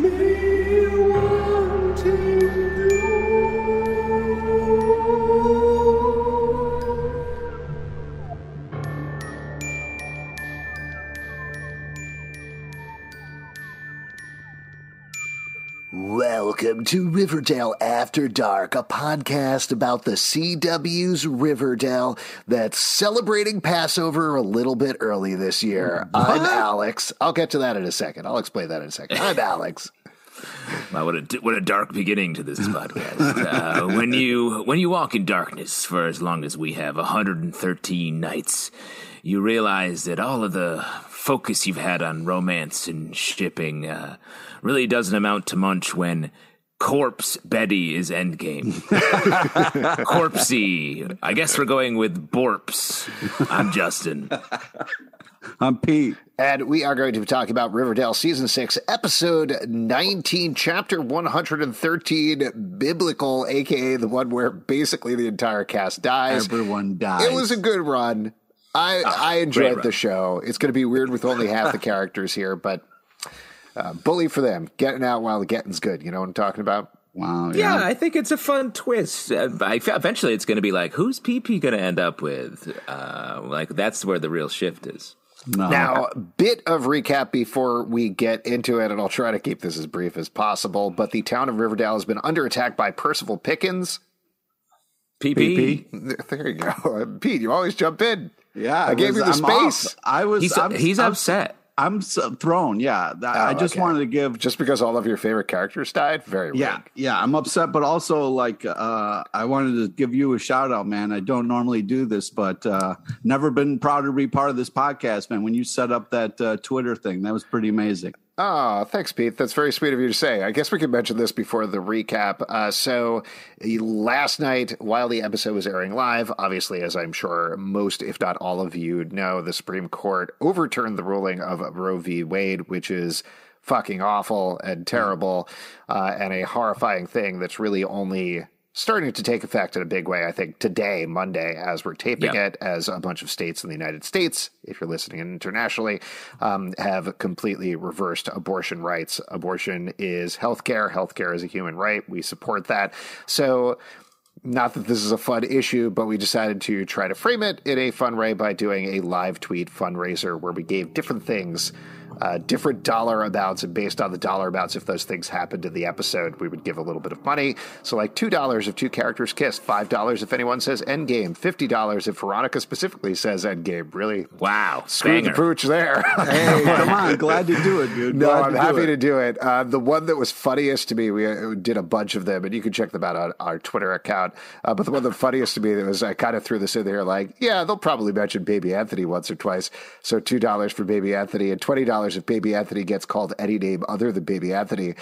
me. Welcome to Riverdale After Dark, a podcast about the CW's Riverdale that's celebrating Passover a little bit early this year. I'm Alex. I'll get to that in a second. I'll explain that in a second. I'm Alex. Wow, what a what a dark beginning to this podcast. Uh, when you when you walk in darkness for as long as we have 113 nights, you realize that all of the focus you've had on romance and shipping uh, really doesn't amount to much when Corpse Betty is endgame. Corpsey. I guess we're going with Borps. I'm Justin. I'm Pete. And we are going to be talking about Riverdale Season 6, Episode 19, Chapter 113, Biblical, aka the one where basically the entire cast dies. Everyone dies. It was a good run. I, ah, I enjoyed the show. It's going to be weird with only half the characters here, but uh, bully for them. Getting out while the getting's good. You know what I'm talking about? wow. Yeah, Yeah. I think it's a fun twist. Uh, I, eventually, it's going to be like, who's PP going to end up with? Uh, like, that's where the real shift is. No. Now, bit of recap before we get into it, and I'll try to keep this as brief as possible. But the town of Riverdale has been under attack by Percival Pickens. PP? There you go, Pete. You always jump in. yeah, I gave was- you the I'm off. space. I was. He's, I'm, he's I'm, upset. I'm so thrown. Yeah. That- I just okay. wanted to give. Just because all of your favorite characters died, very yeah, rude. yeah, I'm upset, but also like uh, I wanted to give you a shout out, man. I don't normally do this, but uh, never been proud to be part of this podcast, man. When you set up that uh, Twitter thing, that was pretty amazing. Oh, thanks, Pete. That's very sweet of you to say. I guess we could mention this before the recap. Uh, so, last night, while the episode was airing live, obviously, as I'm sure most, if not all of you know, the Supreme Court overturned the ruling of Roe v. Wade, which is fucking awful and terrible uh, and a horrifying thing that's really only starting to take effect in a big way, I think, today, Monday, as we're taping it, as a bunch of states in the United States, if you're listening internationally, um, have completely reversed abortion rights. Abortion is healthcare. Healthcare is a human right. We support that. So, not that this is a fun issue, but we decided to try to frame it in a fun way by doing a live tweet fundraiser where we gave different things uh, different dollar amounts, and based on the dollar amounts, if those things happened in the episode, we would give a little bit of money. So, like two dollars if two characters kiss, five dollars if anyone says Endgame, fifty dollars if Veronica specifically says Endgame. Really, Wow. screw the pooch there. Hey, come on, glad to do it, dude. No, Glad I'm do happy it. to do it. Uh, the one that was funniest to me, we uh, did a bunch of them, and you can check them out on our Twitter account. Uh, but the one that funniest to me that was I kind of threw this in there, like, yeah, they'll probably mention Baby Anthony once or twice. So two dollars for Baby Anthony and twenty dollars $100 if Baby Anthony gets called any name other than Baby Anthony.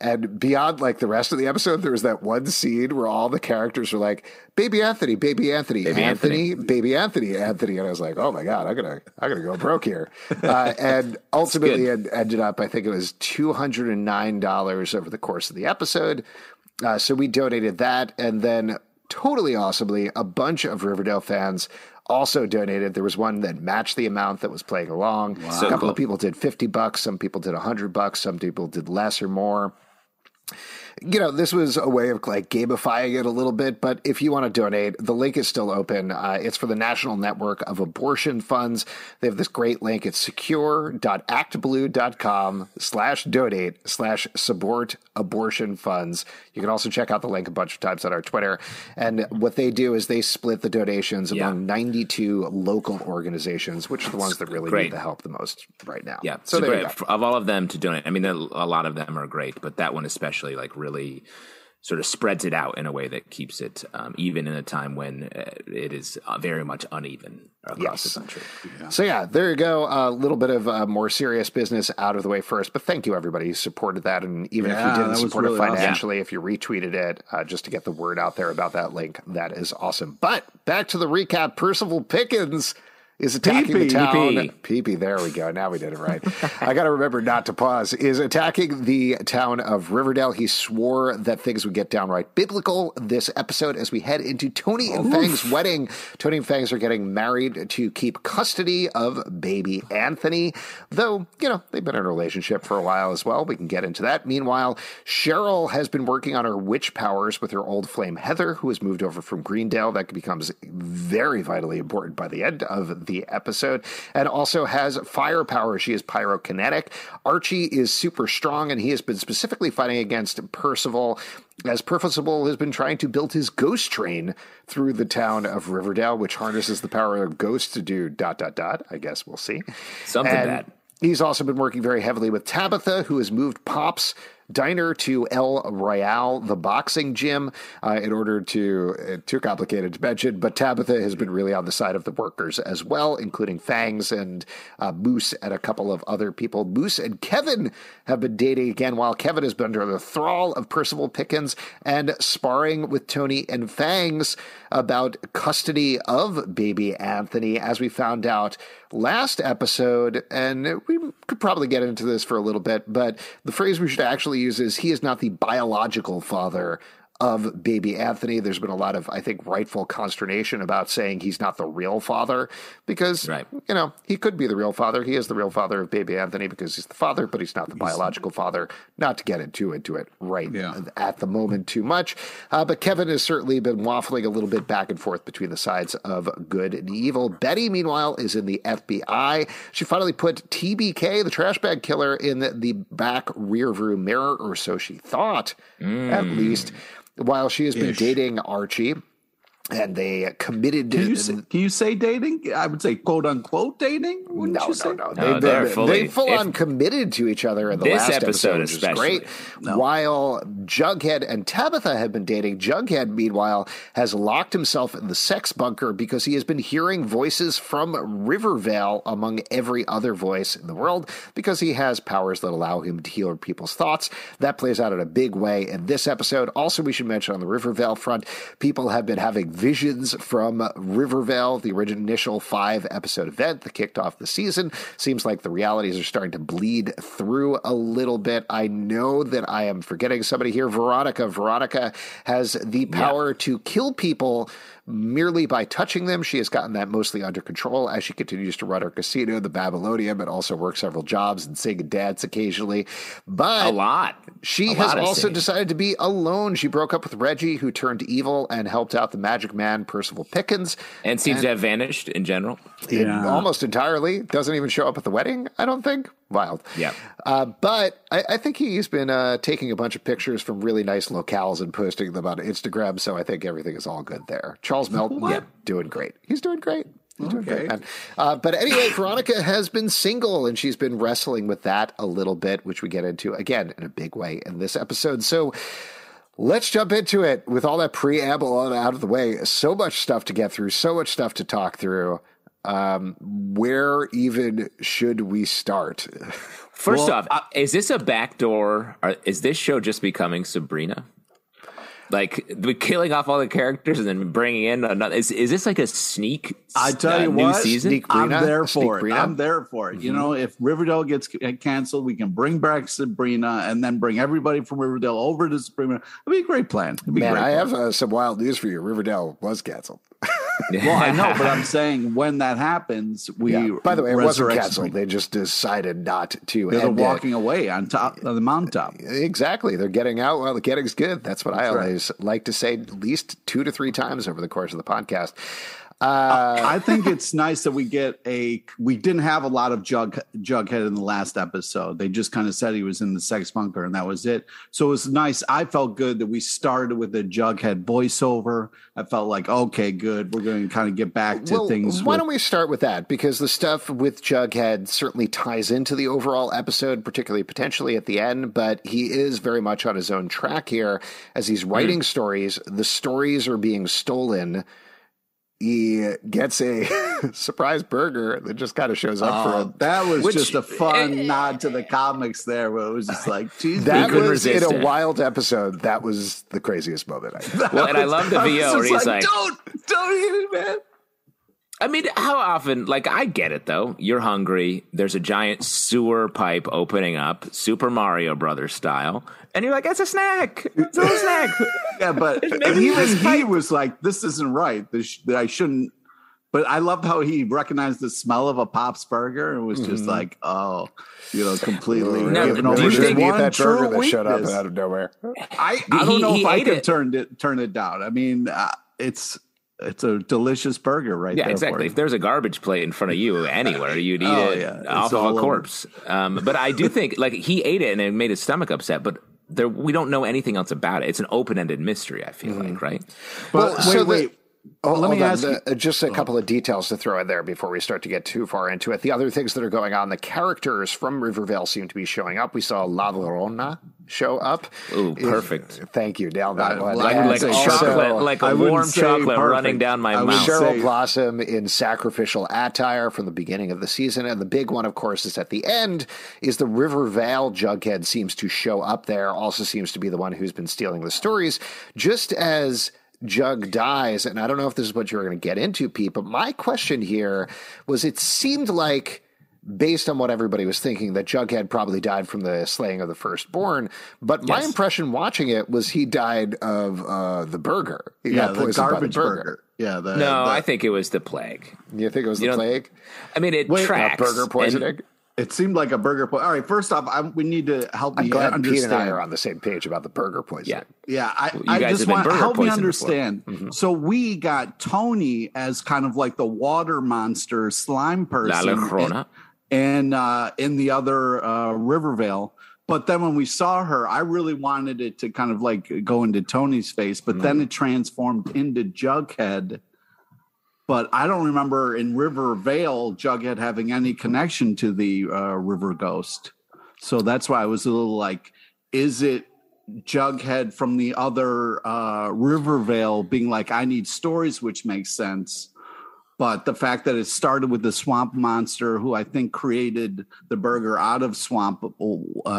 And beyond like the rest of the episode, there was that one scene where all the characters are like, Baby Anthony, Baby Anthony, Baby Anthony, Anthony. Baby Anthony, Anthony. And I was like, oh my God, I'm to, I'm to go broke here. Uh, and ultimately it ended up, I think it was $209 over the course of the episode. Uh, so we donated that. And then totally awesomely, a bunch of Riverdale fans also donated. There was one that matched the amount that was playing along. A So couple cool. of people did 50 bucks. Some people did 100 bucks. Some people did less or more you know, this was a way of like gamifying it a little bit. But if you want to donate, the link is still open. Uh, it's for the National Network of Abortion Funds. They have this great link. It's secure.actblue.com slash donate slash support abortion funds. You can also check out the link a bunch of times on our Twitter. And what they do is they split the donations Yeah. among 92 local organizations, which are the ones that really Great. need the help the most right now. Yeah. So So, great. of all of them to donate. I mean, a a lot of them are great, but that one especially, like, really sort of spreads it out in a way that keeps it um, even in a time when uh, it is uh, very much uneven across Yes. the country. So yeah, there you go. A little bit of uh, more serious business out of the way first, but thank you everybody who supported that, and even if you didn't support really it awesome. financially, if you retweeted it uh, just to get the word out there about that link, that is awesome. But back to the recap: Percival Pickens is attacking the Pee-pee. town. Pee-pee. Pee There we go. Now we did it right. I got to remember not to pause. Is attacking the town of Riverdale. He swore that things would get downright biblical this episode as we head into Toni and Fang's wedding. Toni and Fangs are getting married to keep custody of baby Anthony, though, you know, they've been in a relationship for a while as well. We can get into that. Meanwhile, Cheryl has been working on her witch powers with her old flame Heather, who has moved over from Greendale. That becomes very vitally important by the end of the episode, and also has firepower. She is pyrokinetic. Archie is super strong, and he has been specifically fighting against Percival as Percival has been trying to build his ghost train through the town of Riverdale, which harnesses the power of ghosts to do dot dot dot. I guess we'll see. Something And bad. He's also been working very heavily with Tabitha, who has moved Pop's diner to El Royale, the boxing gym, uh, in order to, uh, too complicated to mention, but Tabitha has been really on the side of the workers as well, including Fangs and uh, Moose and a couple of other people. Moose and Kevin have been dating again, while Kevin has been under the thrall of Percival Pickens and sparring with Toni and Fangs about custody of baby Anthony, as we found out last episode. And we could probably get into this for a little bit, but the phrase we should actually use is he is not the biological father of baby Anthony. There's been a lot of, I think, rightful consternation about saying he's not the real father because, Right. you know, he could be the real father. He is the real father of baby Anthony because he's the father, but he's not the biological father. Not to get into into it right Yeah. at the moment too much. Uh, but Kevin has certainly been waffling a little bit back and forth between the sides of good and evil. Betty, meanwhile, is in the FBI. She finally put TBK, the trash bag killer, in the, the back rear view mirror, or so she thought, at least, while she has been Ish. dating Archie. And they committed Can to you say, can you say dating? I would say quote unquote dating. Wouldn't no, you say? no, no. No, They've they're fully- they full on committed to each other in the This last episode which is especially. great. While Jughead and Tabitha have been dating, Jughead, meanwhile, has locked himself in the sex bunker because he has been hearing voices from Rivervale among every other voice in the world because he has powers that allow him to heal people's thoughts. That plays out in a big way in this episode. Also, we should mention on the Rivervale front, people have been having visions from Rivervale, the original initial five episode event that kicked off the season. Seems like the realities are starting to bleed through a little bit. I know that I am forgetting somebody here. Veronica. Veronica has the power to kill people merely by touching them. She has gotten that mostly under control as she continues to run her casino, the Babylonium, but also work several jobs and sing and dance occasionally. But A lot. she A has lot also singing. decided to be alone. She broke up with Reggie, who turned evil and helped out the magic man, Percival Pickens. And seems to have vanished in general. It Yeah. almost entirely doesn't even show up at the wedding. I don't think. Wild. Yeah. Uh, but I, I think he's been uh, taking a bunch of pictures from really nice locales and posting them on Instagram. So I think everything is all good there. Charles Melton, yeah, doing great. He's doing great. He's doing Okay. great, man. Uh, but anyway, Veronica has been single and she's been wrestling with that a little bit, which we get into again in a big way in this episode. So Let's jump into it with all that preamble out of the way. So much stuff to get through, so much stuff to talk through. Um, where even should we start? First Well, off, is this a backdoor? Or is this show just becoming Sabrina? Like we killing off all the characters and then bringing in another. Is, is this like a sneak? I tell uh, you new what, season. Sneak I'm Brina? there Sneak for it. Brina? I'm there for it. You know, if Riverdale gets canceled, we can bring back Sabrina and then bring everybody from Riverdale over to Sabrina. It'd be a great plan. Be Man, great I plan. have uh, some wild news for you. Riverdale was canceled. Well, I know, but I'm saying when that happens, we. Yeah. By the way, it wasn't canceled. They just decided not to. They're end it. walking away on top of the mountaintop. Exactly. They're getting out while the getting's good. That's what I right. always like to say at least two to three times over the course of the podcast. Uh, I think it's nice that we get a. We didn't have a lot of Jug Jughead in the last episode. They just kind of said he was in the sex bunker, and that was it. So it was nice. I felt good that we started with the Jughead voiceover. I felt like okay, good. We're going to kind of get back to well, things. why with- don't we start with that? Because the stuff with Jughead certainly ties into the overall episode, particularly potentially at the end, but he is very much on his own track here as he's writing Hmm. stories. The stories are being stolen. He gets a surprise burger that just kind of shows up for Oh, him. that was Which- just a fun nod to the comics there, where it was just like, geez, That was in resist a it. wild episode. That was the craziest moment. I Well, and I love the I VO just where he's like, don't, don't eat it, man. I mean, how often? Like, I get it though. You're hungry. There's a giant sewer pipe opening up, Super Mario Brothers style, and you're like, "It's a snack. It's a little snack." Yeah, but Maybe even he was like, "This isn't right. This that I shouldn't." But I loved how he recognized the smell of a Pop's burger and was just like, "Oh, you know, completely No, given do over you his eat that burger true that showed up out of nowhere. I, I don't He- know he if I could it. turn it turn it down. I mean, uh, it's it's a delicious burger right Yeah, there. exactly. For If there's a garbage plate in front of you anywhere, you'd eat Oh, it yeah. It's off of a corpse. Um, but I do think, like, he ate it and it made his stomach upset. But there, we don't know anything else about it. It's an open-ended mystery. I feel Mm-hmm. like, right? But Well, wait, so the- Oh, Let me on. ask The- uh, just a couple of details to throw in there before we start to get too far into it. The other things that are going on, the characters from Rivervale seem to be showing up. We saw La Llorona show up. Ooh, perfect. Thank you. Nailed that I- one. like- And Like say also, chocolate, like a warm chocolate perfect. running down my I would mouth. say- Cheryl Blossom in sacrificial attire from the beginning of the season. And the big one, of course, is at the end, is the Rivervale Jughead seems to show up there, also seems to be the one who's been stealing the stories. Just as Jug dies, and I don't know if this is what you're going to get into, Pete, but my question here was it seemed like based on what everybody was thinking, that Jughead probably died from the slaying of the firstborn. But my Yes. impression watching it was he died of uh, the burger. He yeah, got the poisoned by garbage the burger. Yeah, the, No, the- I think it was the plague. You think it was the You know, plague? I mean, it Wait, tracks. burger poisoning? And- It seemed like a burger. Po- All right, first off, I, we need to help I'm me glad understand. Pete and I are on the same page about the burger poisoning. yeah. Yeah, I, You I guys just have been want burger help me poisoned before. understand. So we got Toni as kind of like the water monster slime La person, Llorona. And uh, in the other uh, Rivervale. But then when we saw her, I really wanted it to kind of like go into Toni's face, but then Mm. it transformed into Jughead. But I don't remember in Rivervale Jughead having any connection to the uh, River Ghost. So that's why I was a little like, is it Jughead from the other uh, Rivervale being like, I need stories, which makes sense. But the fact that it started with the swamp monster, who I think created the burger out of swamp uh,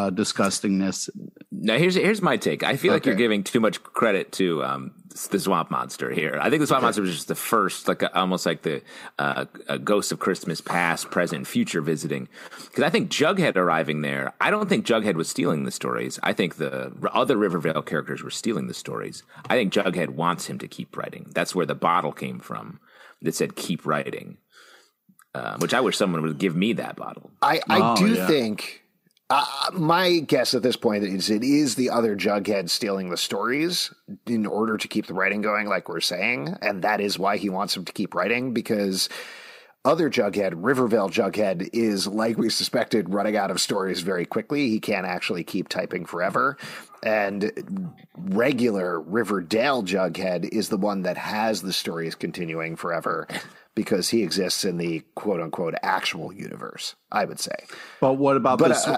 disgustingness. Now here's here's my take. I feel like you're giving too much credit to um, the Swamp Monster here. I think the Swamp Monster was just the first, like a, almost like the uh, a Ghost of Christmas Past, Present, Future visiting. Because I think Jughead arriving there, I don't think Jughead was stealing the stories. I think the other Rivervale characters were stealing the stories. I think Jughead wants him to keep writing. That's where the bottle came from that said "keep writing," uh, which I wish someone would give me that bottle. I, I Oh, do yeah. think uh, my guess at this point is it is the other Jughead stealing the stories in order to keep the writing going, like we're saying, and that is why he wants him to keep writing because other Jughead, Rivervale Jughead, is like we suspected, running out of stories very quickly. He can't actually keep typing forever. And regular Riverdale Jughead is the one that has the stories continuing forever because he exists in the quote unquote actual universe, I would say. But what about But this? uh,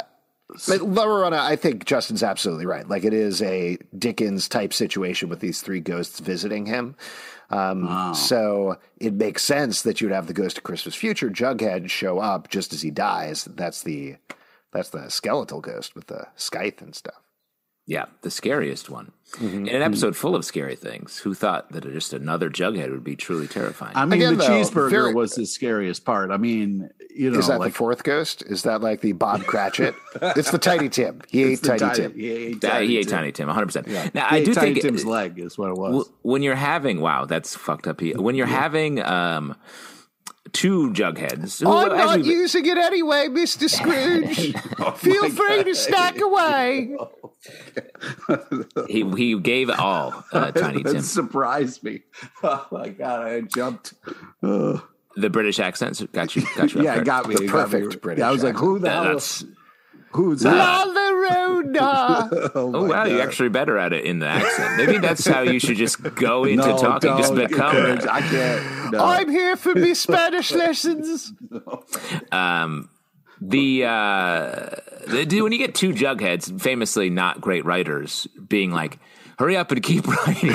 But La Llorona, I think Justin's absolutely right. Like it is a Dickens type situation with these three ghosts visiting him. Um, So it makes sense that you'd have the Ghost of Christmas Future Jughead show up just as he dies. That's the that's the skeletal ghost with the scythe and stuff. Yeah, the scariest one. In an episode full of scary things, who thought that just another Jughead would be truly terrifying? I mean, Again, the though, cheeseburger very- was the scariest part. I mean, you know, Is that like the fourth ghost? Is that like the Bob Cratchit? it's the Tiny Tim. He ate it's the Tiny Tim. He ate Uh, Tiny he ate Tim. Tiny Tim, 100%. Now, He I ate do Tiny think Tim's leg is what it was. w- when you're having, wow, that's fucked up. When you're having um, two Jugheads, who, I'm as not we've- using it anyway, Mr. Scrooge. Feel free to stack away. he, he gave it all uh, Tiny that Tim. surprised me. Oh my god, I jumped. Ugh. The British accents got you. Got you. yeah, it got me. The it got me. perfect British Yeah, I was like, who the That- hell? that's Who's La that? Llorona. Oh, Oh my wow, you're actually better at it in the accent. Maybe that's how you should just go into No, talking. Just don't become. encourage- I can't. No. I'm here for me Spanish lessons. Um, the, uh, the when you get two Jugheads, famously not great writers, being like, "Hurry up and keep writing,"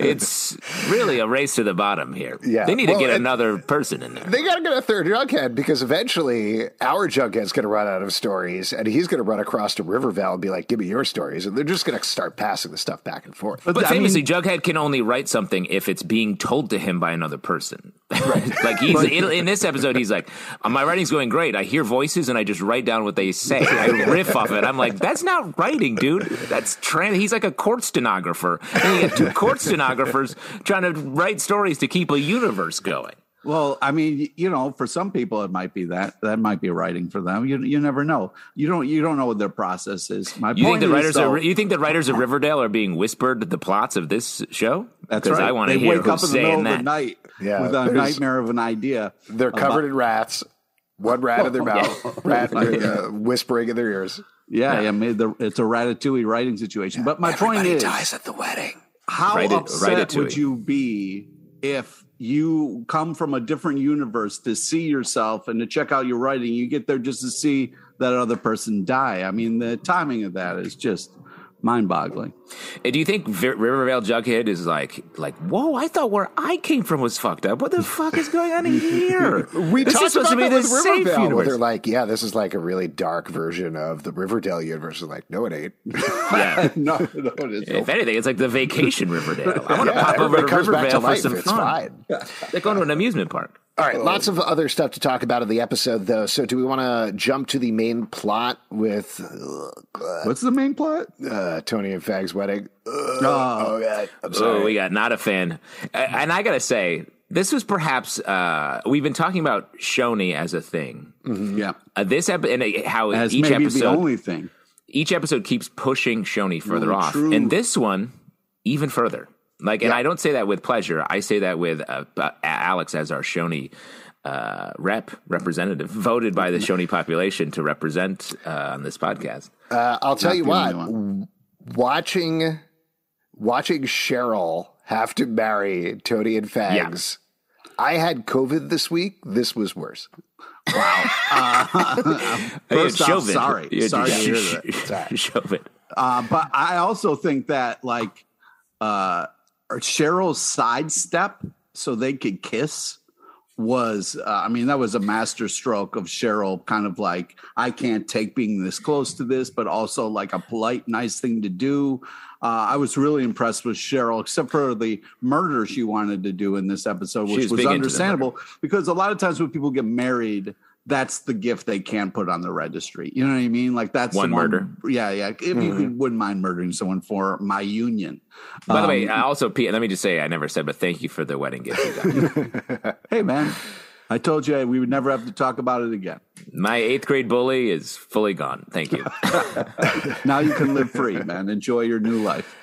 it's really a race to the bottom here. Yeah. they need to get another person in there. They got to get a third Jughead because eventually our Jughead's going to run out of stories and he's going to run across to Rivervale and be like, give me your stories. And they're just going to start passing the stuff back and forth. But I mean- famously, Jughead can only write something if it's being told to him by another person. like he's in, in this episode, he's like, "Uh, "My writing's going great. I hear voices and I just write down what they say. I riff off it." I'm like, "That's not writing, dude. That's trans." He's like a court stenographer. And you have two court stenographers trying to write stories to keep a universe going. Well, I mean, you know, for some people it might be that that might be writing for them. You you never know. You don't you don't know what their process is. My You think point the is, writers though, are? You think the writers of Riverdale are being whispered the plots of this show? that's Because right. I want to they hear wake up who's in the middle saying of that. the night Yeah, with a nightmare of an idea. They're covered in rats. One rat in their mouth, rat uh, whispering in their ears. Yeah, yeah. made the, it's a ratatouille writing situation. But my point is, dies at the wedding. how Write upset write would you be if you come from a different universe to see yourself and to check out your writing? You get there just to see that other person die. I mean, the timing of that is just mind-boggling. Uh, Do you think Vi- Rivervale Jughead is like, like, whoa? I thought where I came from was fucked up. What the fuck is going on here? We This is talked supposed about to be that with safe Riverdale, where they're like, "Yeah, this is like a really dark version of the Riverdale universe." Like, no, it ain't. yeah. no, no, it is. If anything, it's like the vacation Riverdale. I want to Yeah, pop over to everybody comes back Riverdale for some fun. fine. They're going to an amusement park. All right, lots of other stuff to talk about in the episode, though. So, do we want to jump to the main plot with What's the main plot? uh, Toni and Fang's wedding? Uh, Oh, oh, God. I'm Oh, we got not a fan. And I got to say, this was perhaps, uh, we've been talking about Choni as a thing. yeah. Uh, this episode and uh, how As each maybe episode the only thing. each episode keeps pushing Choni further Oh, off, true. and this one even further. Like, and I don't say that with pleasure. I say that with uh, uh, Alex as our Choni uh, rep representative, voted by the Choni population to represent uh, on this podcast. Uh, I'll tell Not you the what. Watching, watching Cheryl have to marry Toni and Fangs. I had COVID this week. This was worse. Wow. First off, Chauvin. sorry. You had Sorry to hear sh- that. sh- Chauvin. Uh, but I also think that like uh, Cheryl's sidestep so they could kiss was uh, I mean that was a master stroke of Cheryl kind of like I can't take being this close to this but also like a polite nice thing to do. Uh, I was really impressed with Cheryl except for the murder she wanted to do in this episode which was was big into the understandable because a lot of times when people get married that's the gift they can't put on the registry. You know what I mean? Like that's One the murder. Yeah, yeah. If you could, wouldn't mind murdering someone for my union. By the way, Um, I also, Pete, let me just say, I never said, but thank you for the wedding gift you got. hey man, I told you we would never have to talk about it again. My eighth grade bully is fully gone. Thank you. Now you can live free, man. Enjoy your new life.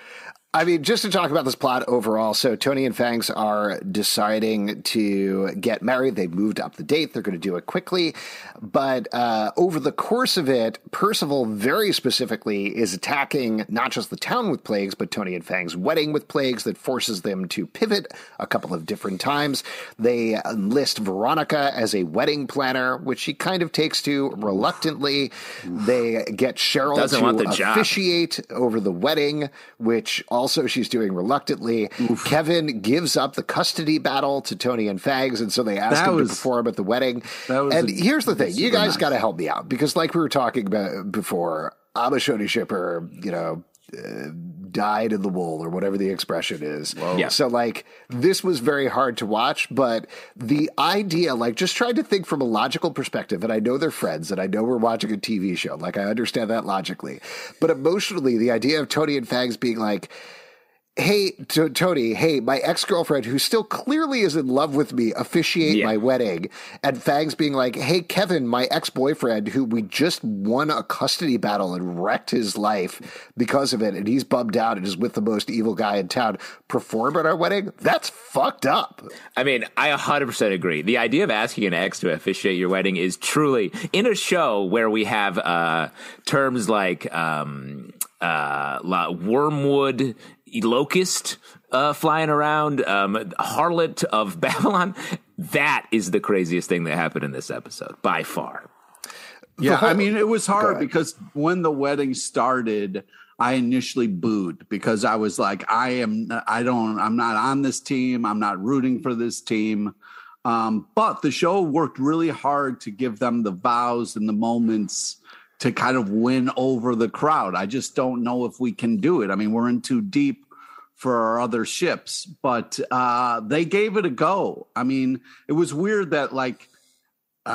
I mean, just to talk about this plot overall. So Toni and Fangs are deciding to get married. They've moved up the date. They're going to do it quickly. But uh, over the course of it, Percival very specifically is attacking not just the town with plagues, but Toni and Fang's wedding with plagues that forces them to pivot a couple of different times. They enlist Veronica as a wedding planner, which she kind of takes to reluctantly. They get Cheryl Doesn't to want the job. officiate over the wedding, which also she's doing reluctantly. Kevin gives up the custody battle to Toni and Fangs, and so they ask That him was- to perform at the wedding. that was and a- here's the thing: you guys nice. got to help me out because, like we were talking about before, I'm a Choni shipper. You know. Uh, died in the wool or whatever the expression is. Yeah. So like this was very hard to watch, but the idea, like just trying to think from a logical perspective, and I know they're friends and I know we're watching a TV show. Like I understand that logically. But emotionally, the idea of Toni and Fangs being like, Hey, to Toni, hey, my ex girlfriend, who still clearly is in love with me, officiate Yeah. my wedding. And Fangs being like, hey, Kevin, my ex boyfriend, who we just won a custody battle and wrecked his life because of it, and he's bummed out and is with the most evil guy in town, perform at our wedding? That's fucked up. I mean, I 100% agree. The idea of asking an ex to officiate your wedding is truly in a show where we have uh, terms like um, uh, wormwood, locust uh, flying around, um, harlot of Babylon. That is the craziest thing that happened in this episode by far. Yeah, whole- I mean, it was hard because when the wedding started, I initially booed because I was like, I am, I don't, I'm not on this team. I'm not rooting for this team. Um, but the show worked really hard to give them the vows and the moments to kind of win over the crowd. I just don't know if we can do it. I mean, we're in too deep for our other ships, but uh, they gave it a go. I mean, it was weird that like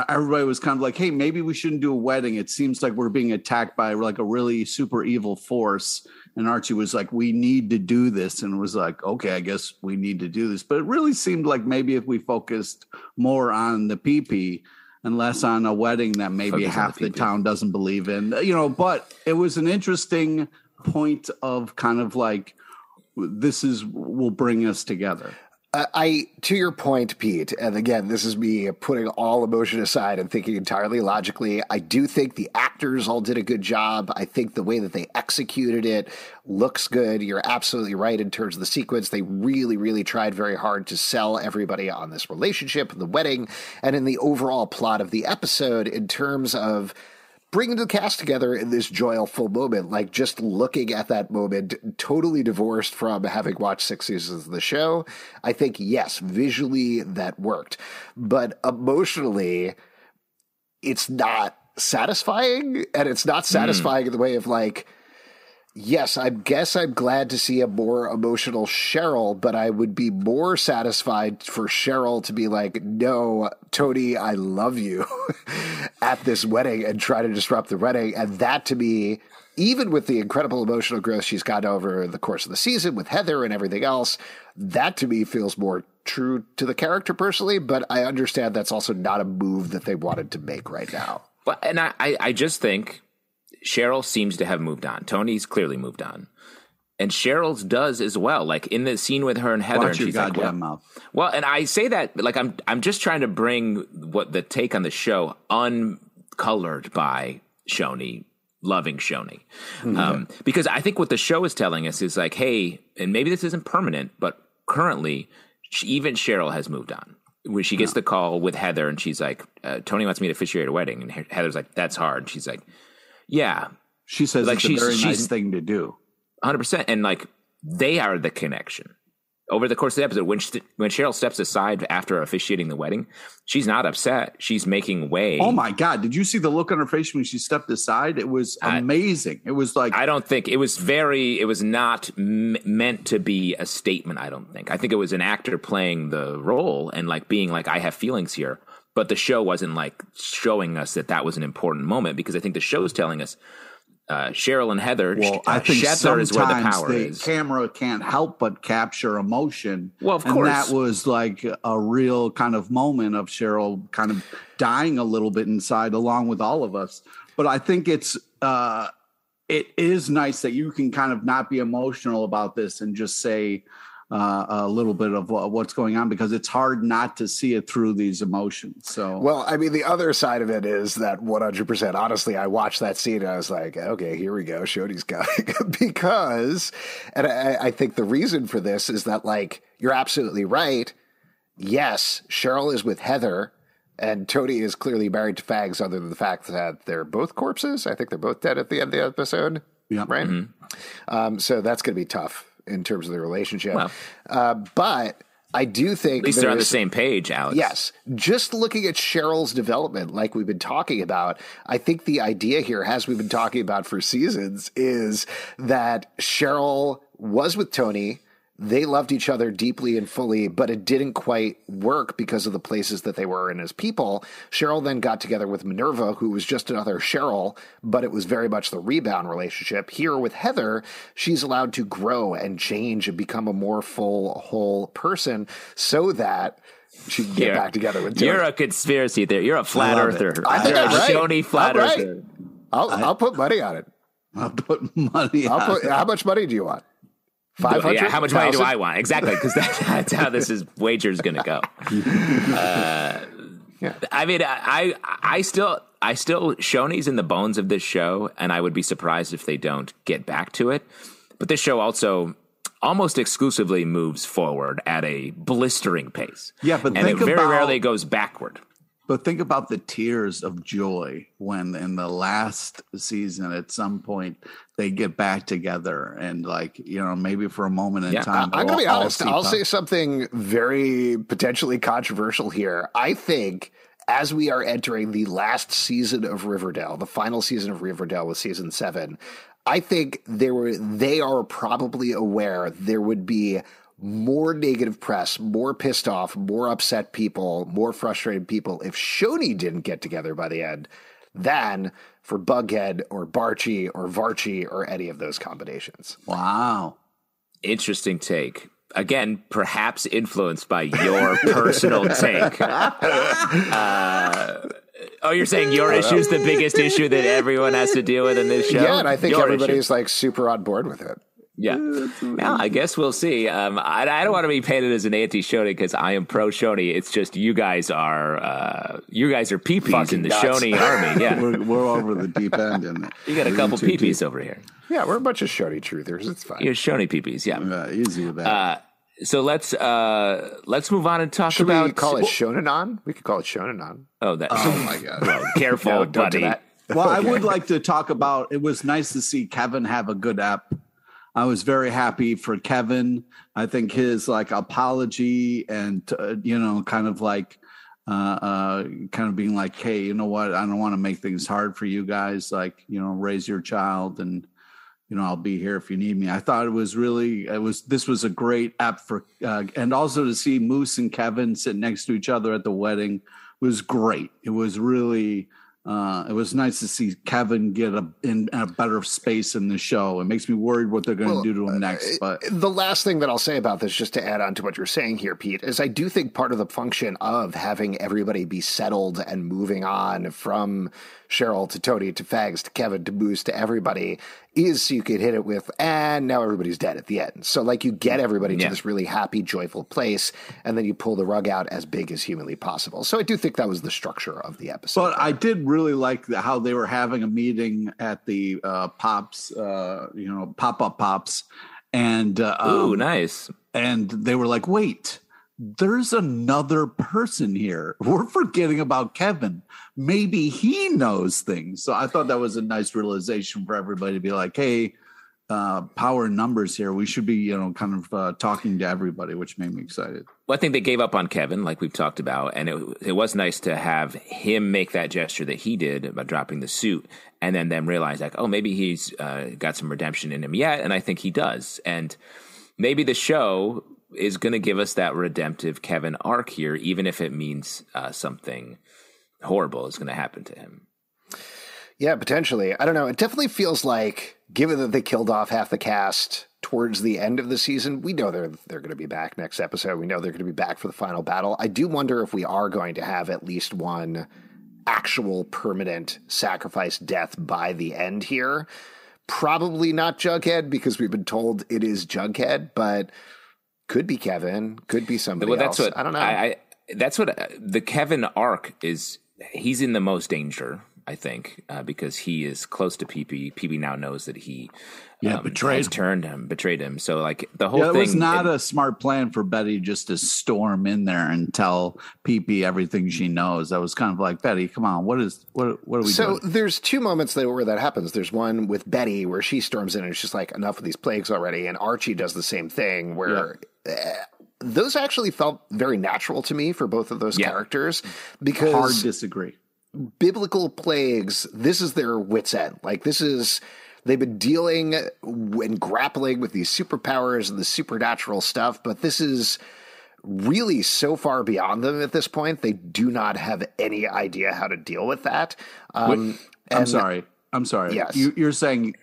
everybody was kind of like, "Hey, maybe we shouldn't do a wedding." It seems like we're being attacked by like a really super evil force. And Archie was like, "We need to do this," and was like, "Okay, I guess we need to do this." But it really seemed like maybe if we focused more on the PP and less on a wedding that maybe Focus half the the town doesn't believe in, you know. But it was an interesting point of kind of like this is will bring us together. Uh, I, to your point, Pete, and again, this is me putting all emotion aside and thinking entirely logically. I do think the actors all did a good job. I think the way that they executed it looks good. You're absolutely right in terms of the sequence. They really, really tried very hard to sell everybody on this relationship, the wedding, and in the overall plot of the episode in terms of bringing the cast together in this joyful moment, like just looking at that moment, totally divorced from having watched six seasons of the show. I think, yes, visually that worked. But emotionally, it's not satisfying. And it's not hmm. satisfying in the way of like, Yes, I guess I'm glad to see a more emotional Cheryl, but I would be more satisfied for Cheryl to be like, no, Toni, I love you at this wedding and try to disrupt the wedding. And that to me, even with the incredible emotional growth she's got over the course of the season with Heather and everything else, that to me feels more true to the character personally. But I understand that's also not a move that they wanted to make right now. But and I, I, I just think Cheryl seems to have moved on. Toni's clearly moved on. And Cheryl's does as well. Like in the scene with her and Heather, Watch and she's like, goddamn well, mouth. well, and I say that like I'm I'm just trying to bring what the take on the show uncolored by Choni loving Choni. Um, because I think what the show is telling us is like, hey, and maybe this isn't permanent, but currently she, even Cheryl has moved on. When she gets the call with Heather and she's like, uh, Toni wants me to officiate a wedding. And Heather's like, that's hard. And she's like, yeah, She says Like it's a she's- very she's- nice thing to do. 100%. And like, they are the connection. Over the course of the episode, when, she, when Cheryl steps aside after officiating the wedding, she's not upset. She's making way. Oh my god! Did you see the look on her face when she stepped aside? It was I- amazing. it was like I don't think it was very. It was not m- meant to be a statement. I don't think. I think it was an actor playing the role and like being like, I have feelings here. But the show wasn't like showing us that that was an important moment because I think the show's telling us uh, Cheryl and Heather. well, uh, I think Heather is where the sometimes power the is. camera can't help but capture emotion. Well, of and course. that was like a real kind of moment of Cheryl kind of dying a little bit inside, along with all of us. But I think it's uh, it is nice that you can kind of not be emotional about this and just say uh, a little bit of what's going on because it's hard not to see it through these emotions. So, well, I mean, the other side of it is that 100%. Honestly, I watched that scene and I was like, okay, here we go. Choni's coming because, and I, I think the reason for this is that, like, you're absolutely right. Yes, Cheryl is with Heather and Toni is clearly married to Fangs, other than the fact that they're both corpses. I think they're both dead at the end of the episode. Yeah. Right. Mm-hmm. Um, so that's going to be tough in terms of the relationship. Well, uh, but I do think at least they're on the same page, Alex. Yes, just looking at Cheryl's development, like we've been talking about, I think the idea here, as we've been talking about for seasons, is that Cheryl was with Toni they loved each other deeply and fully, but it didn't quite work because of the places that they were in as people. Cheryl then got together with Minerva, who was just another Cheryl, but it was very much the rebound relationship. Here with Heather, she's allowed to grow and change and become a more full, whole person so that she can get you're, back together with You're a conspiracy theory. You're a flat earther. I think you're I'm right. Choni flat right. earther. I'll, I, will put money on it. I'll put money. I'll put, how much money do you want? Five hundred. Yeah, how much money do I want? Exactly, because that, that's how this is wager is going to go. Uh, yeah. I mean, I I still I still Choni's in the bones of this show, and I would be surprised if they don't get back to it. But this show also almost exclusively moves forward at a blistering pace. Yeah, but and it very about, rarely goes backward. But think about the tears of joy when in the last season, at some point, they get back together and, like, you know, maybe for a moment in yeah, time. I'm going to be honest. I'll say something very potentially controversial here. I think as we are entering the last season of Riverdale, the final season of Riverdale with season seven, I think they were they are probably aware there would be more negative press, more pissed off, more upset people, more frustrated people if Choni didn't get together by the end than for Bughead or Barchie or Varchie or any of those combinations. Wow. Interesting take. Again, perhaps influenced by your personal take. Uh, oh, you're saying your issue is the biggest issue that everyone has to deal with in this show? Yeah, and I think your everybody's issue. like super on board with it. Yeah. Well, I guess we'll see. Um, I, I, don't want to be painted as an anti Choni because I am pro Choni. It's just you guys are uh, you guys are peepees in the nuts. Choni army. Yeah, we're, we're, over the deep end. In it. You got a couple peepees over here. Yeah, we're a bunch of Choni truthers. It's fine. You're Choni peepees. Yeah, yeah easy with that. Uh, so let's uh, let's move on and talk Should about. We call it Shonanon. We could call it Shonanon. Oh, that. Oh my god! well, careful, no, buddy. Well, I would like to talk about. It was nice to see Kevin have a good app I was very happy for Kevin. I think his like apology and uh, you know, kind of like uh, uh, kind of being like, hey, you know what? I don't want to make things hard for you guys. Like, you know, raise your child, and you know, I'll be here if you need me. I thought it was really, it was. This was a great app for, uh, and also to see Moose and Kevin sit next to each other at the wedding was great. It was really uh, it was nice to see Kevin get a in, a better space in the show. It makes me worried what they're going to well, do to him next. Uh, but the last thing that I'll say about this, just to add on to what you're saying here, Pete, is I do think part of the function of having everybody be settled and moving on from Cheryl to Toni to Fangs to Kevin to Moose to everybody is so you could hit it with, and now everybody's dead at the end. So like you get everybody yeah. to this really happy, joyful place, and then you pull the rug out as big as humanly possible. So I do think that was the structure of the episode. But I did really like the, how they were having a meeting at the uh, Pops, uh, you know, pop up Pops, and uh, ooh, um, nice. And they were like, wait there's another person here. We're forgetting about Kevin. Maybe he knows things. So I thought that was a nice realization for everybody to be like, hey, uh, power numbers here. We should be, you know, kind of uh, talking to everybody, which made me excited. Well, I think they gave up on Kevin, like we've talked about, and it, it was nice to have him make that gesture that he did about dropping the suit, and then them realize like, oh, maybe he's uh, got some redemption in him yet, and I think he does, and maybe the show is going to give us that redemptive Kevin arc here, even if it means uh, something horrible is going to happen to him. Yeah, potentially. I don't know. It definitely feels like, given that they killed off half the cast towards the end of the season, we know they're they're going to be back next episode. We know they're going to be back for the final battle. I do wonder if we are going to have at least one actual permanent sacrifice death by the end here Probably not Jughead because we've been told it is Jughead, but could be Kevin, could be somebody well, that's else. what I don't know. I, I, that's what uh, the Kevin arc is. He's in the most danger, I think, uh, because he is close to PP. PP now knows that he Yeah, um, betrayed has turned him, betrayed him. So like the whole Yeah, it thing was not it- a smart plan for Betty just to storm in there and tell PP everything she knows. That was kind of like Betty, come on, what is what? What are we so doing? there's two moments there where that happens. There's one with Betty where she storms in and she's like, enough of these plagues already. And Archie does the same thing where eh, those actually felt very natural to me for both of those Yeah. characters because Hard disagree. biblical plagues, this is their wits' end. Like this is they've been dealing and grappling with these superpowers and the supernatural stuff, but this is really so far beyond them at this point. They do not have any idea how to deal with that. Um, I'm and- sorry. I'm sorry. Yes. You, you're saying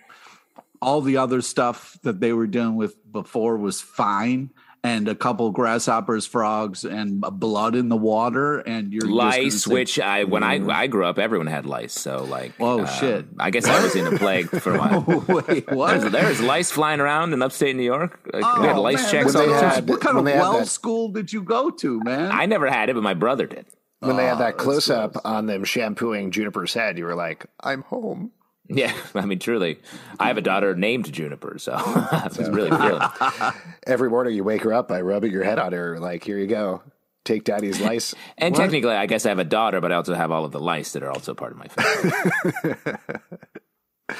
all the other stuff that they were dealing with before was fine, and a couple grasshoppers, frogs, and blood in the water, and you're just lice, say- which I when I I grew up, everyone had lice. So like, Oh, um, shit. I guess I was in a plague for a while. Wait, what? There's, there's lice flying around in upstate New York. Like, we had Oh, lice man, checks all the is- When they time. had- what kind of well school did you go to, man? I never had it, but my brother did. when they had Oh, that close up gross. on them shampooing Juniper's head, you were like, I'm home. Yeah, I mean, truly, I have a daughter named Juniper, so it was really feeling. Every morning you wake her up by rubbing your head on her, like, here you go. Take daddy's lice. And technically, I guess I have a daughter, but I also have all of the lice that are also part of my family.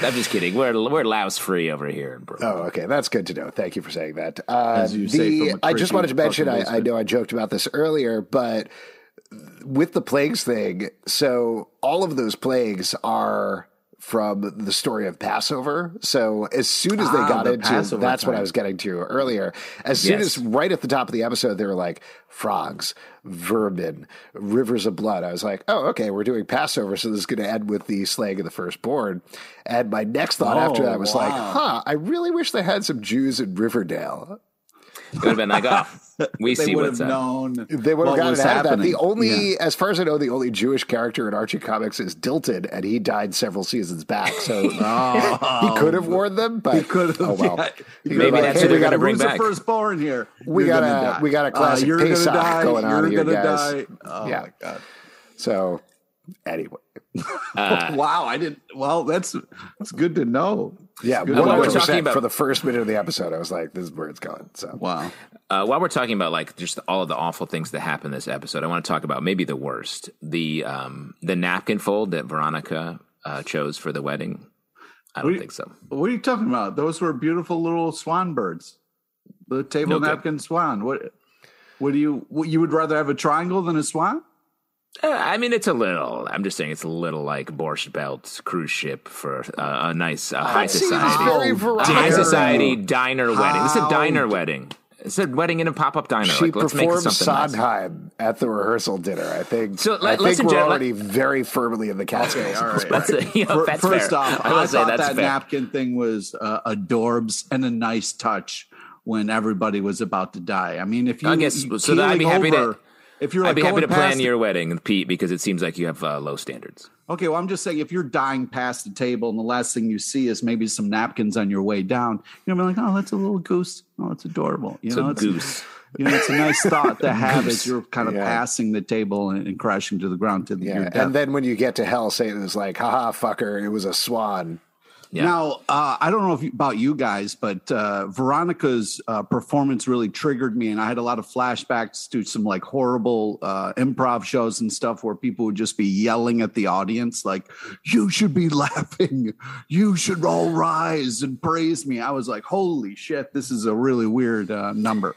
I'm just kidding. We're we're louse free over here in Brooklyn. Oh, okay. That's good to know. Thank you for saying that. Uh, As you the- from a I just wanted to mention, I, I know I joked about this earlier, but with the plagues thing, so all of those plagues are from the story of Passover. So as soon as they Ah, got the into Passover that's what I was getting to earlier. As soon Yes. as right at the top of the episode, they were like frogs, vermin, rivers of blood. I was like, oh, okay, we're doing Passover, so this is going to end with the slaying of the firstborn. And my next thought after Oh, that was like, huh, I really wish they had some Jews in Riverdale. It would have been like, oh, we they see would what's have up. known. They would have what gotten was ahead of that. The only, Yeah. as far as I know, the only Jewish character in Archie comics is Dilton, and he died several seasons back. So he could have warned them, but He could have. Oh well. yeah. He He Maybe been that's hey, who we gotta bring Who's back. the firstborn here? We You're got gonna a- we got a classic Uh, you're gonna die. going on you're here, gonna guys. die. Oh Yeah. my god. So anyway, wow, I didn't. Well, that's that's good to know. yeah, good one While we're talking about- for the first minute of the episode. I was like, "This is where it's going." So Wow. Uh, while we're talking about like just all of the awful things that happened this episode, I want to talk about maybe the worst the um, the napkin fold that Veronica uh, chose for the wedding. I don't We- think so. What are you talking about? Those were beautiful little swan birds. The table No good. napkin swan. What? What do you? What, you would rather have a triangle than a swan? Uh, I mean, it's a little. I'm just saying, it's a little like Borscht Belt cruise ship for uh, a nice uh, high society, very high society diner wedding. It's a diner wedding. It's a wedding in a pop up diner. She like, let's make it performed nice. Sondheim at the rehearsal dinner. I think. So, I let- think listen, we're Jen, let- already very firmly in the Catskills. all right. That's a, you know, Fir- that's First fair. off, I I, will say thought that's that fair. napkin thing was uh, adorbs and a nice touch when everybody was about to die. I mean, if you, I guess- you so I'd be keeling happy to- over- If you're like I'd be happy to plan past- your wedding, Pete, because it seems like you have uh, low standards. Okay, well, I'm just saying if you're dying past the table and the last thing you see is maybe some napkins on your way down, you're be like, "Oh, that's a little goose. Oh, it's adorable." You So know, it's goose. You know, it's a nice thought to have as you're kind of Yeah. passing the table and, and crashing to the ground to the, Yeah, and then when you get to hell, Satan is like, "Haha, fucker! It was a swan." Yeah. Now, uh, I don't know you, about you guys, but uh, Veronica's uh, performance really triggered me, and I had a lot of flashbacks to some like horrible uh, improv shows and stuff where people would just be yelling at the audience, like "You should be laughing, you should all rise and praise me." I was like, "Holy shit, this is a really weird uh, number."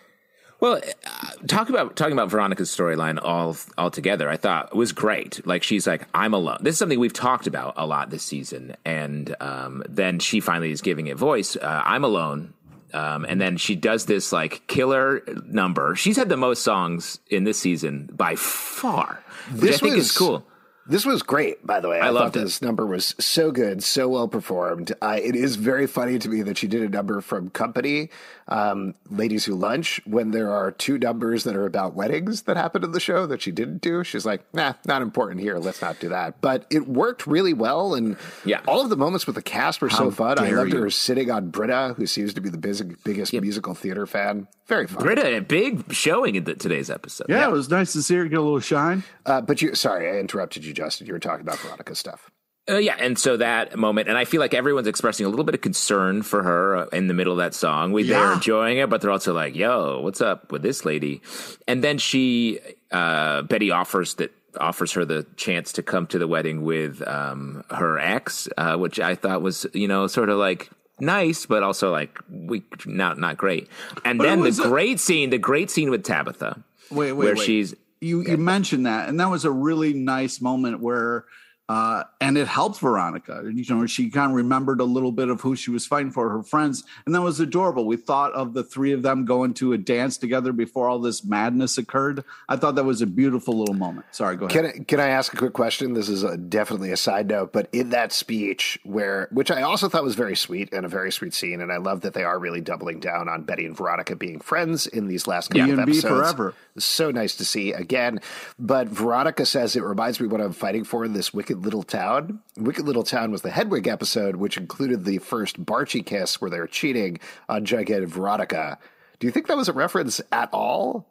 Well, uh, talk about talking about Veronica's storyline all altogether. I thought was great. Like she's like, I'm alone. This is something we've talked about a lot this season, and um, then she finally is giving it voice. Uh, I'm alone, um, and then she does this like killer number. She's had the most songs in this season by far, which I This think was- is cool. This was great, by the way. I, I loved this number was so good, so well performed. Uh, it is very funny to me that she did a number from Company, um, Ladies Who Lunch, when there are two numbers that are about weddings that happened in the show that she didn't do. She's like, nah, not important here. Let's not do that. But it worked really well. And Yeah. all of the moments with the cast were How so fun. I loved you. her sitting on Britta, who seems to be the biz- biggest musical theater fan. Very fun. Britta, a big showing in the, today's episode. Yeah, it was nice to see her get a little shine. Uh, but you, sorry, I interrupted you, Justin. You were talking about Veronica stuff. Uh, yeah, and so that moment, and I feel like everyone's expressing a little bit of concern for her uh, in the middle of that song. We they're enjoying it, but they're also like, "Yo, what's up with this lady?" And then she, uh, Betty offers that offers her the chance to come to the wedding with um, her ex, uh, which I thought was, you know, sort of like nice, but also like we not not great. And But then the a- great scene, the great scene with Tabitha, Wait, wait, where wait. she's you you mentioned that, and that was a really nice moment where, uh, and it helped Veronica. You know, she kind of remembered a little bit of who she was fighting for, her friends, and that was adorable. We thought of the three of them going to a dance together before all this madness occurred. I thought that was a beautiful little moment. Sorry, go ahead. Can I, can I ask a quick question? This is a, definitely a side note, but in that speech, where which I also thought was very sweet and a very sweet scene, and I love that they are really doubling down on Betty and Veronica being friends in these last couple of episodes. forever. So nice to see again. But Veronica says it reminds me what I'm fighting for in this Wicked Little Town. Wicked Little Town was the Hedwig episode, which included the first Barchie kiss where they're cheating on Jughead and Veronica. Do you think that was a reference at all?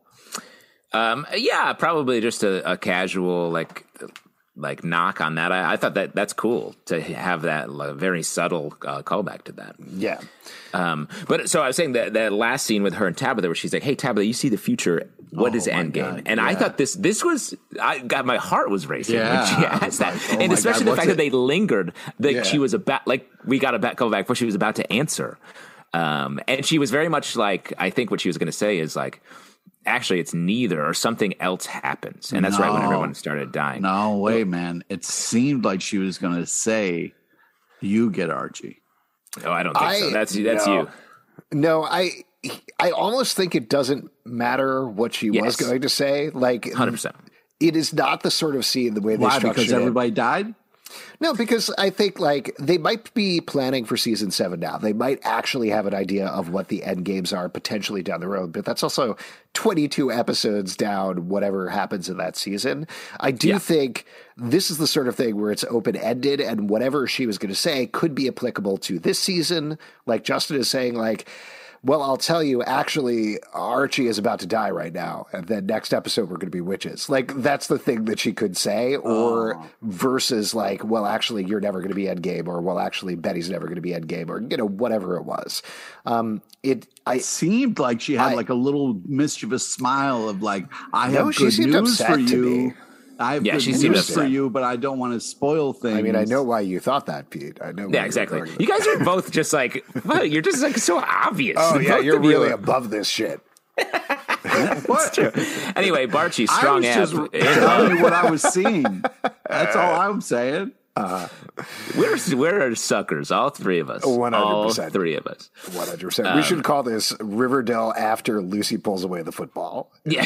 Um, yeah, probably just a, a casual like like knock on that. I, I thought that that's cool to have that like, very subtle uh, callback to that. Yeah. Um, but so I was saying that that last scene with her and Tabitha, where she's like, "Hey Tabitha, you see the future? What is Oh, my Endgame?" God, And I thought this this was I got my heart was racing Yeah, when she I was asked that, like, oh and especially God, the fact what's that they lingered, that Yeah. she was about like we got a back call back before she was about to answer, um, and she was very much like I think what she was going to say is like. Actually, it's neither, or something else happens, and that's right when everyone started dying. No way, man. It seemed like she was going to say, "You get Archie." Oh, I don't think so. I- That's that's no. you. No, I I almost think it doesn't matter what she was going to say. Like, Hundred percent. it is not the sort of scene the way they Why? Because it. everybody died. No, because I think like they might be planning for season seven now. They might actually have an idea of what the end games are potentially down the road, but that's also 22 episodes down, whatever happens in that season. I do Yeah. think this is the sort of thing where it's open ended and whatever she was going to say could be applicable to this season. Like Justin is saying, like, well, I'll tell you, actually, Archie is about to die right now. And then next episode, we're going to be witches. Like, that's the thing that she could say. Or versus, like, well, actually, you're never going to be endgame. Or, well, actually, Betty's never going to be endgame. Or, you know, whatever it was. Um, it, I, It seemed like she had I- like a little mischievous smile of like, "I No, have good news for you. Me. I have Yeah, good she seemed news for you, but I don't want to spoil things." I mean, I know why you thought that, Pete. I know. why Yeah, exactly. You guys are both just like, wow, you're just like so obvious. Oh, yeah, you're of you really are- above this shit. what? Anyway, Barchie, I strong was app. just telling you what I was seeing. That's all I'm saying. We're we're suckers, all three of us. 100%. Three of us. 100%. Um, we should call this Riverdale after Lucy pulls away the football. Yeah,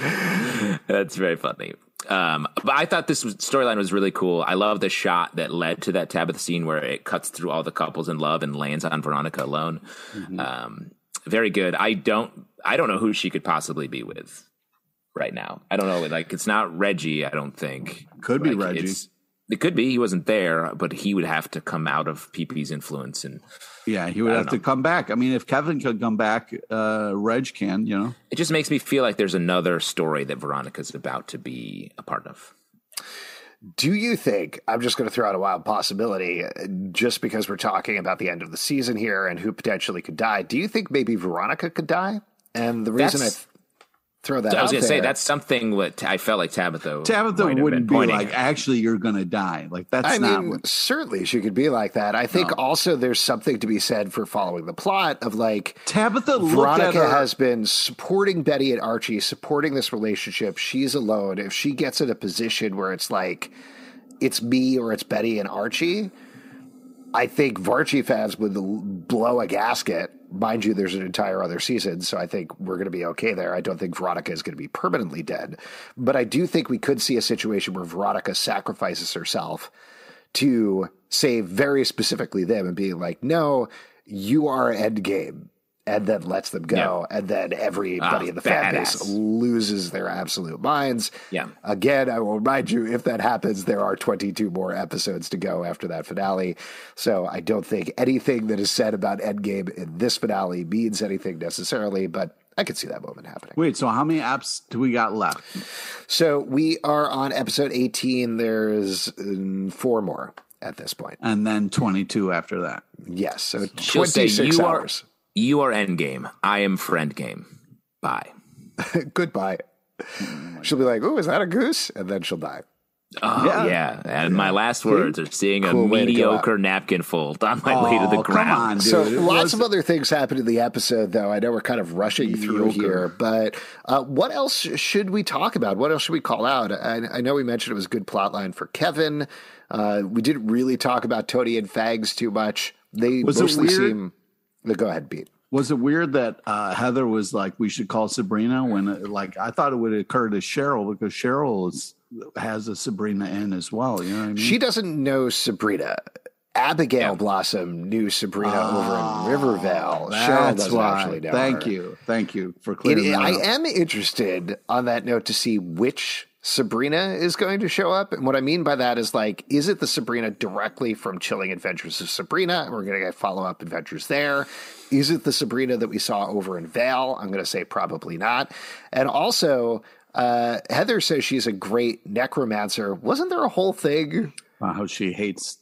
that's very funny. Um, but I thought this storyline was really cool. I love the shot that led to that Tabitha scene where it cuts through all the couples in love and lands on Veronica alone. Mm-hmm. Um, very good. I don't I don't know who she could possibly be with right now. I don't know. Like it's not Reggie. I don't think Could be Reggie. it's- It could be. He wasn't there, but he would have to come out of PP's influence and Yeah, he would have don't to come back. I mean, if Kevin could come back, uh, Reg can. You know, it just makes me feel like there's another story that Veronica's about to be a part of. Do you think, I'm just going to throw out a wild possibility, uh, just because we're talking about the end of the season here and who potentially could die, do you think maybe Veronica could die? And the reason That's- I th- throw that I was going to say that's something what I felt like Tabitha. Tabitha might wouldn't been be like, at. actually, you're going to die. Like that's I not mean, what. certainly she could be like that. I think also there's something to be said for following the plot of like Tabitha looked at Veronica her. has been supporting Betty and Archie, supporting this relationship. She's alone. If she gets in a position where it's like it's me or it's Betty and Archie, I think Varchie fans would blow a gasket. mind you, there's an entire other season, so I think we're going to be okay there. I don't think Veronica is going to be permanently dead, but I do think we could see a situation where Veronica sacrifices herself to save very specifically them and being like, no, you are Endgame. And then lets them go, and then everybody Ah, in the fan base loses their absolute minds. Yeah. Again, I will remind you if that happens, there are 22 more episodes to go after that finale. So I don't think anything that is said about Endgame in this finale means anything necessarily, but I could see that moment happening. Wait, so how many apps do we got left? So we are on episode 18. There's um, four more at this point. And then 22 after that. Yes. So She'll say 26 you are hours. You are endgame. I am friend game. Bye. Goodbye. She'll be like, oh, is that a goose? And then she'll die. Oh Yeah. yeah. And my last words are seeing a Cool way to go out. mediocre napkin fold on my way to the Oh, ground. Come on, dude. So lots of other things happened in the episode, though. I know we're kind of rushing through Mediocre. here, but uh, what else should we talk about? What else should we call out? I, I know we mentioned it was a good plot line for Kevin. Uh, we didn't really talk about Toni and Fangs too much. They Was it mostly weird? seem. Go ahead, Pete. Was it weird that uh, Heather was like, we should call Sabrina when, uh, like, I thought it would occur to Cheryl because Cheryl is, has a Sabrina in as well. You know what I mean? She doesn't know Sabrina. Abigail Blossom knew Sabrina over in Rivervale. Cheryl Ah, That's doesn't why. actually know Thank her. you. Thank you for It, clearing that I am interested on that note to see which Sabrina is going to show up. And what I mean by that is like, is it the Sabrina directly from Chilling Adventures of Sabrina? We're going to get follow up adventures there. Is it the Sabrina that we saw over in Vale? I'm going to say probably not. And also, uh, Heather says she's a great necromancer. Wasn't there a whole thing? Wow, how she hates.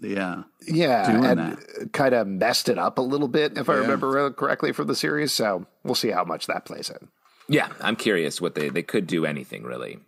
Yeah. Yeah, and kind of messed it up a little bit, if I remember correctly from the series. So we'll see how much that plays in. Yeah, I'm curious what they they could do anything really.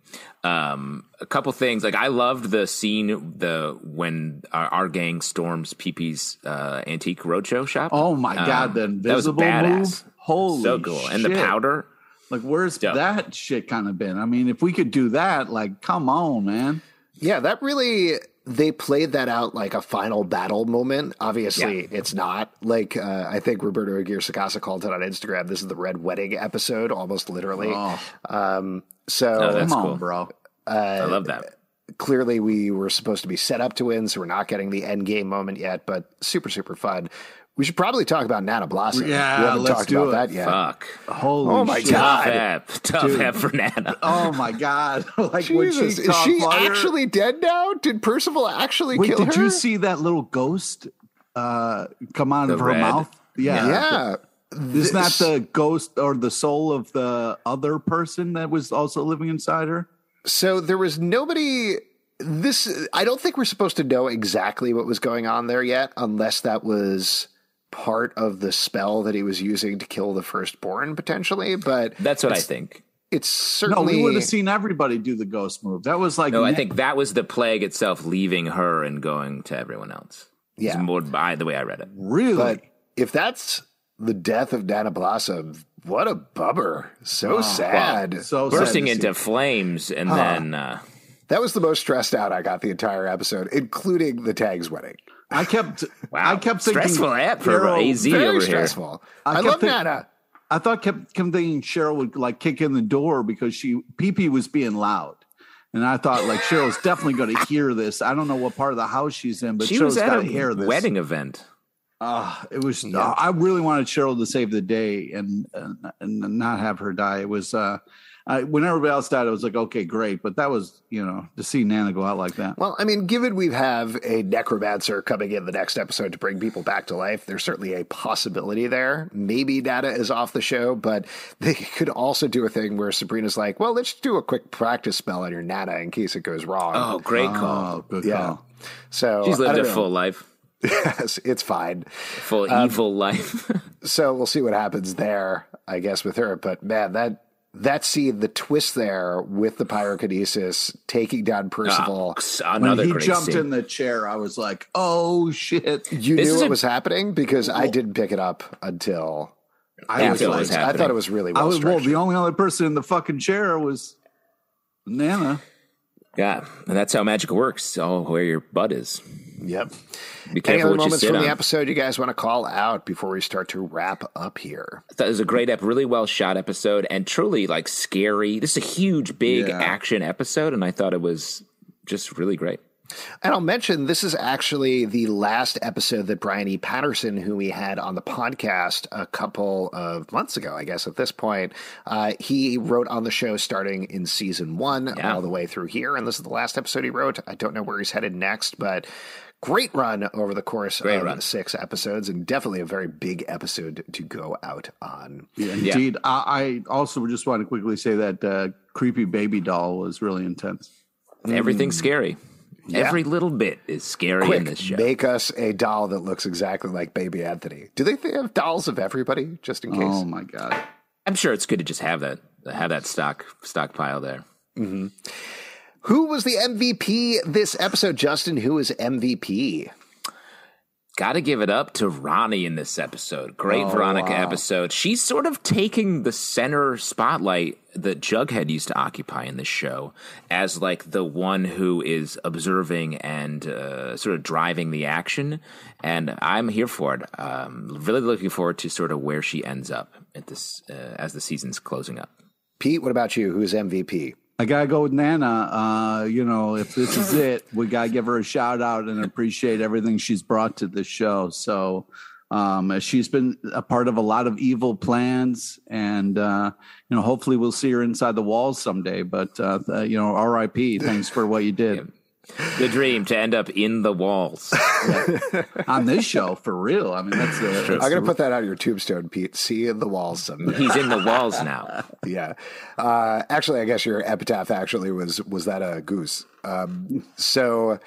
Um, a couple things like I loved the scene the when our, our gang storms PP's uh, antique roadshow shop. Oh my God, the Um, that was invisible badass. move. Holy so cool, and the powder. Like, where's Dope. that shit kind of been? I mean, if we could do that, like, come on, man. Yeah, that really they played that out like a final battle moment. Obviously, Yeah. it's not like uh, I think Roberto Aguirre Sacasa called it on Instagram. This is the Red Wedding episode, almost literally. Oh, Um, so Oh, that's come cool. on, bro. I love that. clearly, we were supposed to be set up to win, so we're not getting the end game moment yet. But super, super fun. We should probably talk about Nana Blossom. Yeah, we haven't let's talked do about it. that yet. Fuck. Holy Oh my shit. God. Tough app. Tough Dude. app for Nana. Oh my God. like, when she Jesus, is she fire- actually dead now? Did Percival actually Wait, kill did her? Did you see that little ghost uh, come out of her red? mouth? Yeah. Yeah. Isn't that the ghost or the soul of the other person that was also living inside her? So there was nobody. This I don't think we're supposed to know exactly what was going on there yet, unless that was part of the spell that he was using to kill the firstborn potentially. But That's what I think. it's certainly No, certainly we would have seen everybody do the ghost move. That was like No, I think that was the plague itself leaving her and going to everyone else. Yeah. It's more by the way I read it. really. But if that's the death of Nana Blossom, what a bummer! So sad. so Bursting to into see. flames and then uh, that was the most stressed out I got the entire episode, including the tags wedding. I kept, wow, I kept thinking stressful app for Cheryl- AZ Very over here. stressful. I, I kept love think- Nana. I thought kept, kept thinking Cheryl would like kick in the door because she PP was being loud. And I thought like Cheryl's definitely going to hear this. I don't know what part of the house she's in, but She Cheryl's was at got a to hear this. wedding event. Ah, it was. I really wanted Cheryl to save the day and, and and not have her die. It was. uh I, when everybody else died, I was like, okay, great. But that was, you know, to see Nana go out like that. Well, I mean, given we have a necromancer coming in the next episode to bring people back to life, there's certainly a possibility there. Maybe Nana is off the show, but they could also do a thing where Sabrina's like, well, let's do a quick practice spell on your Nana in case it goes wrong. Oh, great call. Oh, good yeah. call. So She's lived a know. full life, Yes, it's fine. full Um, evil life. So we'll see what happens there, I guess, with her. But man, that that scene, the twist there with the pyrokinesis taking down Percival. Ah, when Another he great jumped scene. in the chair, I was like, oh shit! you This knew is what a- was happening because I didn't pick it up until I was it like, was I thought it was really I well was well. The only other person in the fucking chair was Nana. Yeah, and that's how magic works. All where your butt is. Yep. Be Any other moments from on. the episode you guys want to call out before we start to wrap up here? That was a great, ep- really well shot episode, and truly like scary. This is a huge, big Yeah. action episode, and I thought it was just really great. And I'll mention this is actually the last episode that Brian E. Paterson, who we had on the podcast a couple of months ago, I guess at this point, uh, he wrote on the show starting in season one Yeah. all the way through here. And this is the last episode he wrote. I don't know where he's headed next, but great run over the course Great of run. six episodes and definitely a very big episode to go out on. Yeah, indeed. I, I also just want to quickly say that uh, creepy baby doll was really intense. Everything's scary. Every little bit is scary in this show. make us a doll that looks exactly like Baby Anthony. Do they have dolls of everybody just in case? Oh my god! I'm sure it's good to just have that have that stock stockpile there. Mm-hmm. Who was the MVP this episode, Justin? Who is MVP? Got to give it up to Ronnie in this episode. Great Oh, Veronica wow. episode. She's sort of taking the center spotlight that Jughead used to occupy in this show as like the one who is observing and uh, sort of driving the action. And I'm here for it. Um, really looking forward to sort of where she ends up at this uh, as the season's closing up. Pete, what about you? Who's MVP? I gotta go with Nana. Uh, you know, if this is it, we gotta give her a shout out and appreciate everything she's brought to the show. So, um, she's been a part of a lot of evil plans, and uh, you know, hopefully, we'll see her inside the walls someday. But uh, uh, you know, R.I.P. Thanks for what you did The dream to end up in the walls. on this show, for real. I mean, that's, uh, I'm going to put that on your tombstone, Pete. See you in the walls someday. He's in the walls now. yeah. Uh, actually, I guess your epitaph actually was was that a goose. Um, so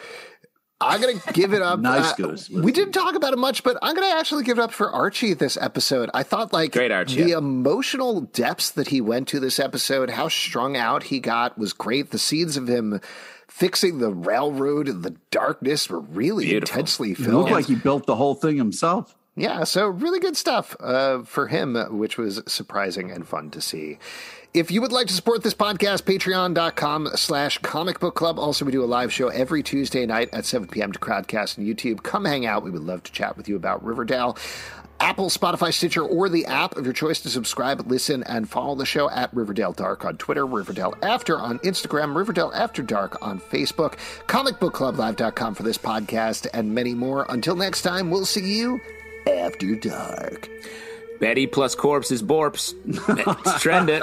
I'm going to give it up. Nice Uh, goose. We didn't talk about it much, but I'm going to actually give it up for Archie this episode. I thought like Great Archie. the emotional depths that he went to this episode, how strung out he got was great. The scenes of him fixing the railroad in the darkness were really Beautiful. intensely it filmed. looked like he built the whole thing himself. Yeah, so really good stuff uh, for him, which was surprising and fun to see. If you would like to support this podcast, patreon.com slash comic book club. Also, we do a live show every Tuesday night at 7 p.m. to Crowdcast and YouTube. Come hang out. We would love to chat with you about Riverdale. Apple, Spotify, Stitcher, or the app of your choice to subscribe, listen, and follow the show at Riverdale Dark on Twitter, Riverdale After on Instagram, Riverdale After Dark on Facebook, comicbookclublive.com for this podcast, and many more. Until next time, we'll see you after dark. Betty plus corpse is Borps. Let's trend it.